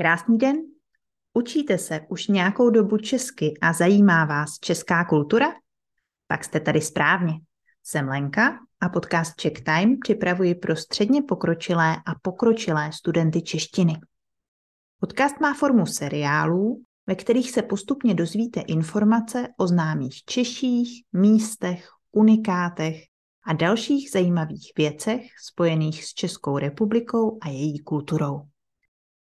Krásný den. Učíte se už nějakou dobu česky a zajímá vás česká kultura? Pak jste tady správně. Jsem Lenka a podcast Czech Time připravuji pro středně pokročilé a pokročilé studenty češtiny. Podcast má formu seriálů, ve kterých se postupně dozvíte informace o známých Češích, místech, unikátech a dalších zajímavých věcech spojených s Českou republikou a její kulturou.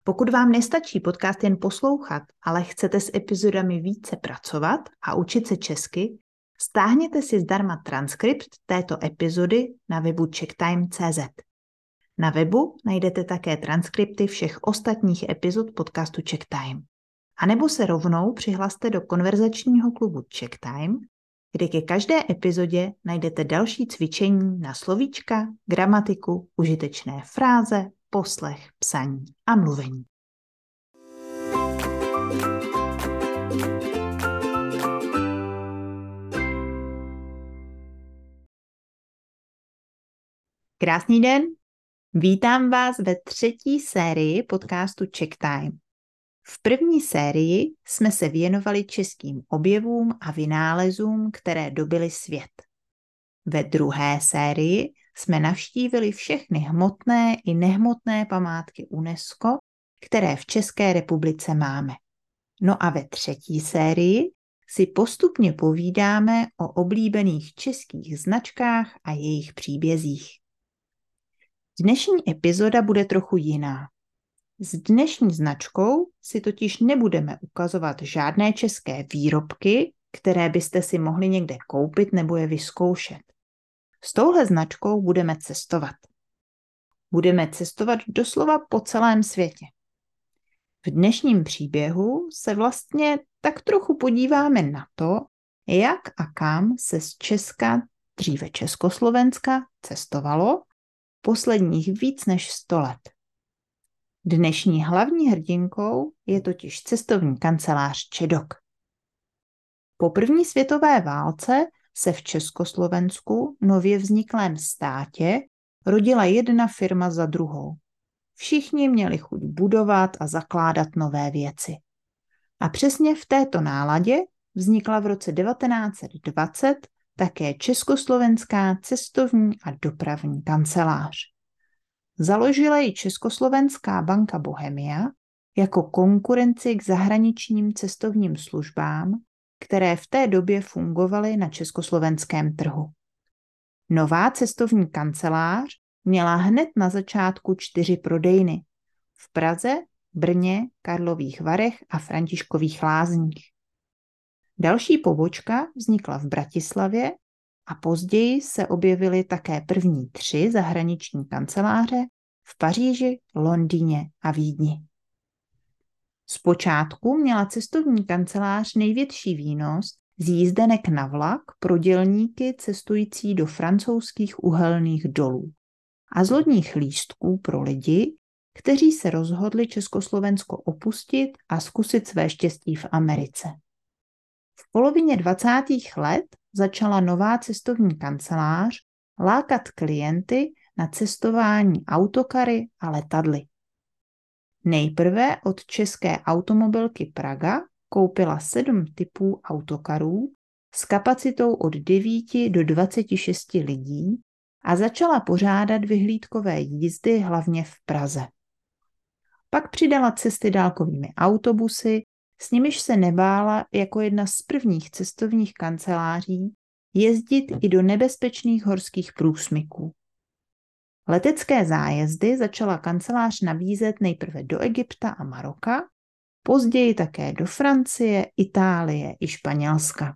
Pokud vám nestačí podcast jen poslouchat, ale chcete s epizodami více pracovat a učit se česky, stáhněte si zdarma transkript této epizody na webu checktime.cz. Na webu najdete také transkripty všech ostatních epizod podcastu Checktime. A nebo se rovnou přihlaste do konverzačního klubu Checktime, kde ke každé epizodě najdete další cvičení na slovíčka, gramatiku, užitečné fráze, poslech, psaní a mluvení. Krásný den, vítám vás ve třetí sérii podcastu Check Time. V první sérii jsme se věnovali českým objevům a vynálezům, které dobily svět. Ve druhé sérii jsme navštívili všechny hmotné i nehmotné památky UNESCO, které v České republice máme. No a ve třetí sérii si postupně povídáme o oblíbených českých značkách a jejich příbězích. Dnešní epizoda bude trochu jiná. S dnešní značkou si totiž nebudeme ukazovat žádné české výrobky, které byste si mohli někde koupit nebo je vyzkoušet. S touhle značkou budeme cestovat. Budeme cestovat doslova po celém světě. V dnešním příběhu se vlastně tak trochu podíváme na to, jak a kam se z Česka, dříve Československa, cestovalo posledních víc než 100 let. Dnešní hlavní hrdinkou je totiž cestovní kancelář Čedok. Po první světové válce se v Československu, nově vzniklém státě, rodila jedna firma za druhou. Všichni měli chuť budovat a zakládat nové věci. A přesně v této náladě vznikla v roce 1920 také Československá cestovní a dopravní kancelář. Založila ji Československá banka Bohemia jako konkurenci k zahraničním cestovním službám které v té době fungovaly na československém trhu. Nová cestovní kancelář měla hned na začátku čtyři prodejny v Praze, Brně, Karlových Varech a Františkových Lázních. Další pobočka vznikla v Bratislavě a později se objevily také první tři zahraniční kanceláře v Paříži, Londýně a Vídni. Zpočátku měla cestovní kancelář největší výnos z jízdenek na vlak pro dělníky cestující do francouzských uhelných dolů a z lodních lístků pro lidi, kteří se rozhodli Československo opustit a zkusit své štěstí v Americe. V polovině 20. let začala nová cestovní kancelář lákat klienty na cestování autokary a letadly. Nejprve od české automobilky Praga koupila sedm typů autokarů s kapacitou od 9 do 26 lidí a začala pořádat vyhlídkové jízdy hlavně v Praze. Pak přidala cesty dálkovými autobusy, s nimiž se nebála jako jedna z prvních cestovních kanceláří jezdit i do nebezpečných horských průsmyků. Letecké zájezdy začala kancelář nabízet nejprve do Egypta a Maroka, později také do Francie, Itálie i Španělska.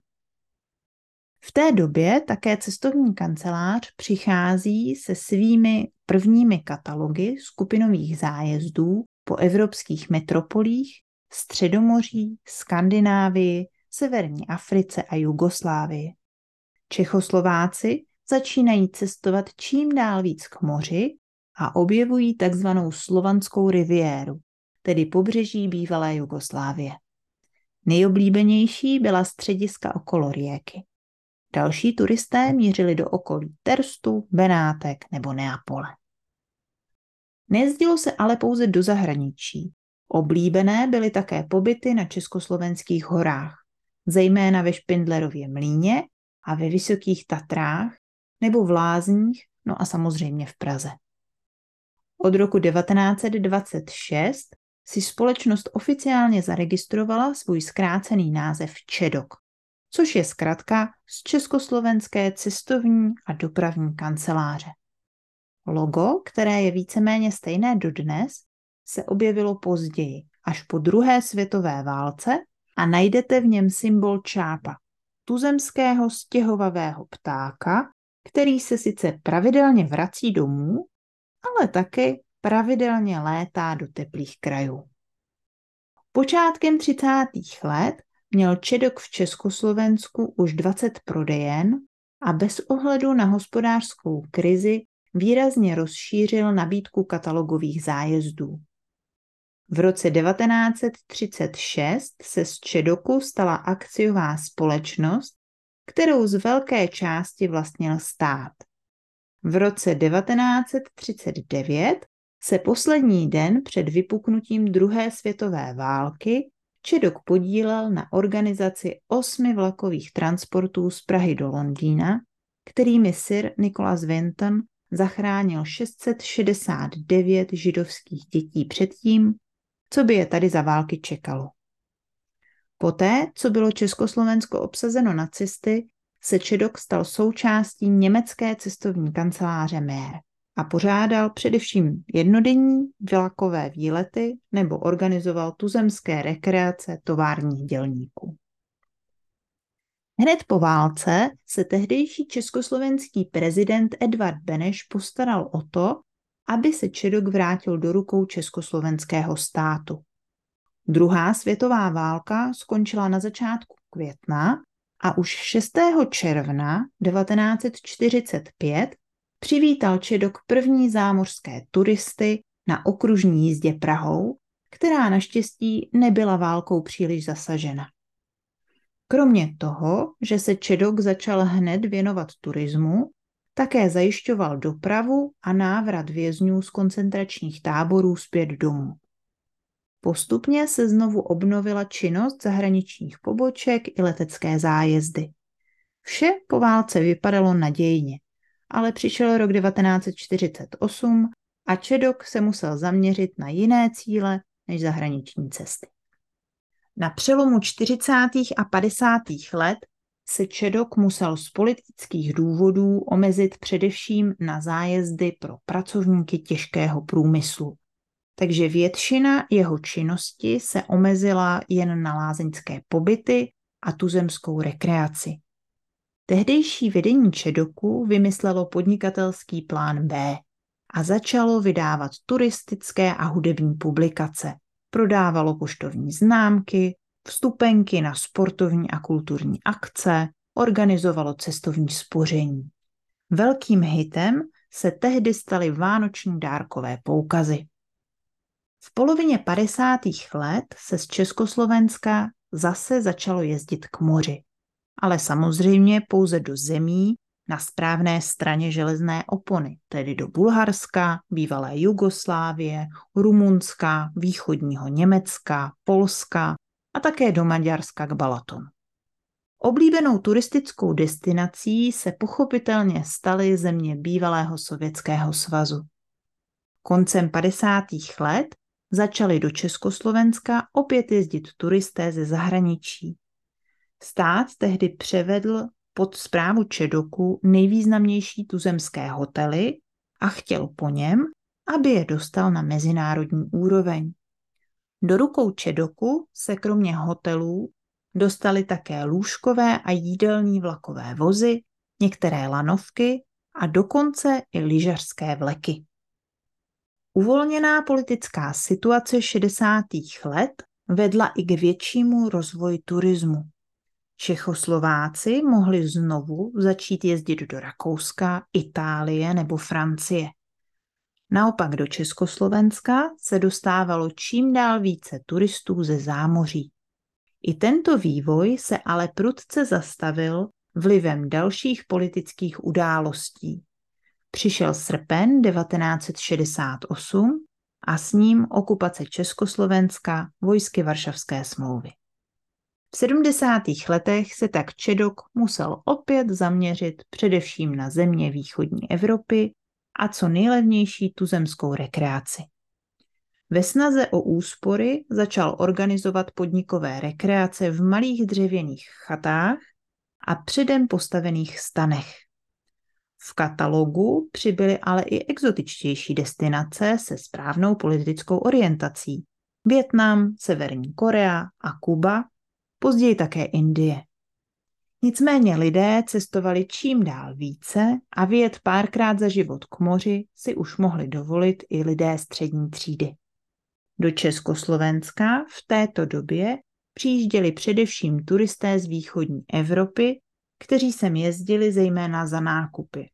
V té době také cestovní kancelář přichází se svými prvními katalogy skupinových zájezdů po evropských metropolích, Středomoří, Skandinávii, Severní Africe a Jugoslávii. Čechoslováci začínají cestovat čím dál víc k moři a objevují takzvanou slovanskou riviéru, tedy pobřeží bývalé Jugoslávie. Nejoblíbenější byla střediska okolo Rieky. Další turisté mířili do okolí Terstu, Benátek nebo Neapole. Nejezdilo se ale pouze do zahraničí, Oblíbené byly také pobyty na československých horách, zejména ve Špindlerově mlíně a ve Vysokých Tatrách nebo v Lázních, no a samozřejmě v Praze. Od roku 1926 si společnost oficiálně zaregistrovala svůj zkrácený název ČEDOK, což je zkratka z Československé cestovní a dopravní kanceláře. Logo, které je víceméně stejné dodnes, se objevilo později, až po druhé světové válce a najdete v něm symbol čápa, tuzemského stěhovavého ptáka, který se sice pravidelně vrací domů, ale taky pravidelně létá do teplých krajů. Počátkem 30. let měl Čedok v Československu už 20 prodejen a bez ohledu na hospodářskou krizi výrazně rozšířil nabídku katalogových zájezdů. V roce 1936 se z Čedoku stala akciová společnost, kterou z velké části vlastnil stát. V roce 1939 se poslední den před vypuknutím druhé světové války Čedok podílel na organizaci osmi vlakových transportů z Prahy do Londýna, kterými Sir Nicholas Vinton zachránil 669 židovských dětí předtím, co by je tady za války čekalo. Poté, co bylo Československo obsazeno nacisty, se Čedok stal součástí německé cestovní kanceláře Mér a pořádal především jednodenní vlakové výlety nebo organizoval tuzemské rekreace továrních dělníků. Hned po válce se tehdejší československý prezident Edvard Beneš postaral o to, aby se Čedok vrátil do rukou československého státu. Druhá světová válka skončila na začátku května a už 6. června 1945 přivítal Čedok první zámořské turisty na okružní jízdě Prahou, která naštěstí nebyla válkou příliš zasažena. Kromě toho, že se Čedok začal hned věnovat turismu, také zajišťoval dopravu a návrat vězňů z koncentračních táborů zpět domů. Postupně se znovu obnovila činnost zahraničních poboček i letecké zájezdy. Vše po válce vypadalo nadějně, ale přišel rok 1948 a Čedok se musel zaměřit na jiné cíle než zahraniční cesty. Na přelomu 40. a 50. let se Čedok musel z politických důvodů omezit především na zájezdy pro pracovníky těžkého průmyslu. Takže většina jeho činnosti se omezila jen na lázeňské pobyty a tuzemskou rekreaci. Tehdejší vedení Čedoku vymyslelo podnikatelský plán B a začalo vydávat turistické a hudební publikace. Prodávalo poštovní známky, vstupenky na sportovní a kulturní akce, organizovalo cestovní spoření. Velkým hitem se tehdy staly vánoční dárkové poukazy. V polovině 50. let se z Československa zase začalo jezdit k moři. Ale samozřejmě pouze do zemí na správné straně železné opony, tedy do Bulharska, bývalé Jugoslávie, Rumunska, východního Německa, Polska a také do Maďarska k Balatonu. Oblíbenou turistickou destinací se pochopitelně staly země bývalého Sovětského svazu. Koncem 50. let začali do Československa opět jezdit turisté ze zahraničí. Stát tehdy převedl pod zprávu Čedoku nejvýznamnější tuzemské hotely a chtěl po něm, aby je dostal na mezinárodní úroveň. Do rukou Čedoku se kromě hotelů dostali také lůžkové a jídelní vlakové vozy, některé lanovky a dokonce i lyžařské vleky. Uvolněná politická situace 60. let vedla i k většímu rozvoji turismu. Čechoslováci mohli znovu začít jezdit do Rakouska, Itálie nebo Francie. Naopak do Československa se dostávalo čím dál více turistů ze zámoří. I tento vývoj se ale prudce zastavil vlivem dalších politických událostí. Přišel srpen 1968 a s ním okupace Československa vojsky Varšavské smlouvy. V 70. letech se tak Čedok musel opět zaměřit především na země východní Evropy a co nejlevnější tuzemskou rekreaci. Ve snaze o úspory začal organizovat podnikové rekreace v malých dřevěných chatách a předem postavených stanech. V katalogu přibyly ale i exotičtější destinace se správnou politickou orientací. Větnam, Severní Korea a Kuba, později také Indie. Nicméně lidé cestovali čím dál více a vyjet párkrát za život k moři si už mohli dovolit i lidé střední třídy. Do Československa v této době přijížděli především turisté z východní Evropy, kteří sem jezdili zejména za nákupy.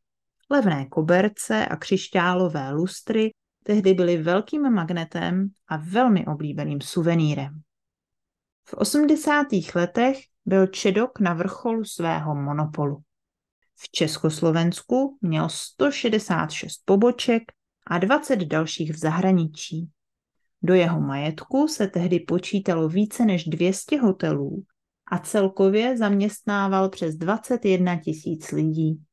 Levné koberce a křišťálové lustry tehdy byly velkým magnetem a velmi oblíbeným suvenýrem. V 80. letech byl Čedok na vrcholu svého monopolu. V Československu měl 166 poboček a 20 dalších v zahraničí. Do jeho majetku se tehdy počítalo více než 200 hotelů a celkově zaměstnával přes 21 tisíc lidí.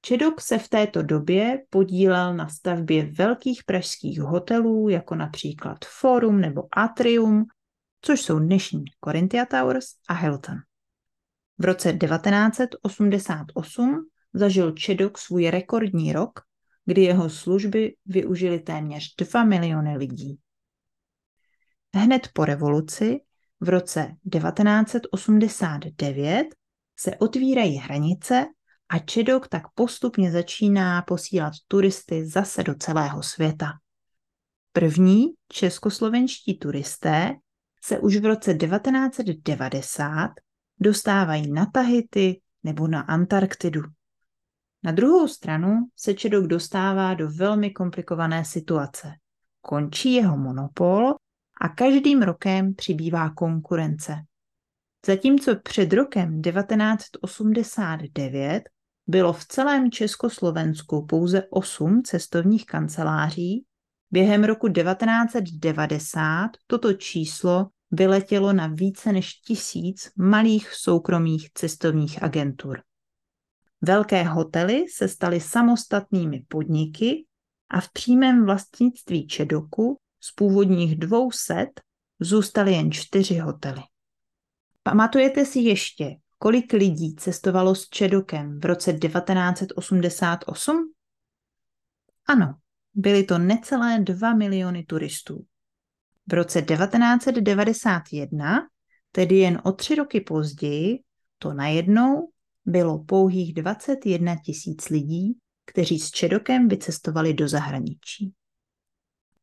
Čedok se v této době podílel na stavbě velkých pražských hotelů, jako například Forum nebo Atrium, což jsou dnešní Corinthia Towers a Hilton. V roce 1988 zažil Čedok svůj rekordní rok, kdy jeho služby využili téměř 2 miliony lidí. Hned po revoluci v roce 1989 se otvírají hranice a Čedok tak postupně začíná posílat turisty zase do celého světa. První českoslovenští turisté se už v roce 1990 dostávají na Tahiti nebo na Antarktidu. Na druhou stranu se Čedok dostává do velmi komplikované situace. Končí jeho monopol a každým rokem přibývá konkurence. Zatímco před rokem 1989 bylo v celém Československu pouze 8 cestovních kanceláří, během roku 1990 toto číslo vyletělo na více než tisíc malých soukromých cestovních agentur. Velké hotely se staly samostatnými podniky a v přímém vlastnictví Čedoku z původních dvou set zůstaly jen čtyři hotely. Pamatujete si ještě, kolik lidí cestovalo s Čedokem v roce 1988? Ano, byly to necelé 2 miliony turistů. V roce 1991, tedy jen o tři roky později, to najednou bylo pouhých 21 tisíc lidí, kteří s Čedokem vycestovali do zahraničí.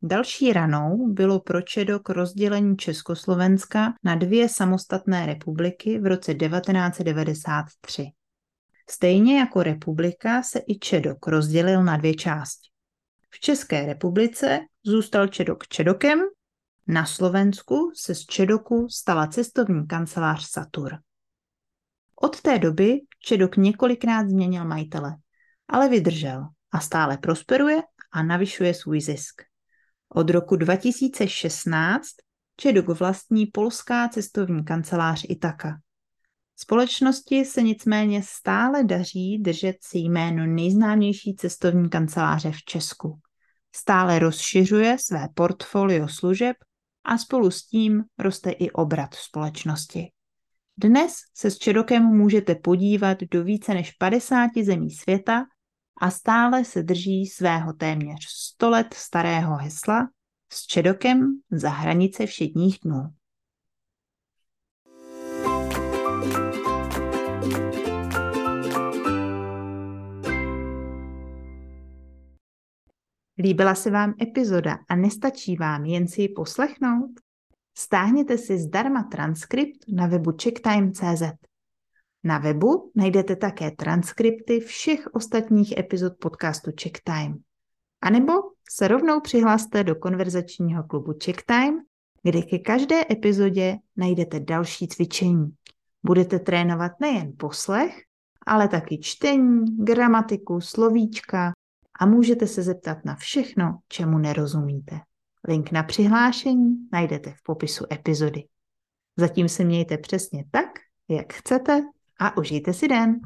Další ranou bylo pro Čedok rozdělení Československa na dvě samostatné republiky v roce 1993. Stejně jako republika se i Čedok rozdělil na dvě části. V České republice zůstal Čedok Čedokem, na Slovensku se z Čedoku stala cestovní kancelář Satur. Od té doby Čedok několikrát změnil majitele, ale vydržel a stále prosperuje a navyšuje svůj zisk. Od roku 2016 Čedok vlastní polská cestovní kancelář Itaka. Společnosti se nicméně stále daří držet si jméno nejznámější cestovní kanceláře v Česku. Stále rozšiřuje své portfolio služeb a spolu s tím roste i obrat společnosti. Dnes se s Čedokem můžete podívat do více než 50 zemí světa a stále se drží svého téměř 100 let starého hesla s Čedokem za hranice všedních dnů. Líbila se vám epizoda a nestačí vám jen si ji poslechnout? Stáhněte si zdarma transkript na webu checktime.cz. Na webu najdete také transkripty všech ostatních epizod podcastu Checktime. A nebo se rovnou přihlaste do konverzačního klubu Checktime, kde ke každé epizodě najdete další cvičení. Budete trénovat nejen poslech, ale taky čtení, gramatiku, slovíčka a můžete se zeptat na všechno, čemu nerozumíte. Link na přihlášení najdete v popisu epizody. Zatím se mějte přesně tak, jak chcete a užijte si den.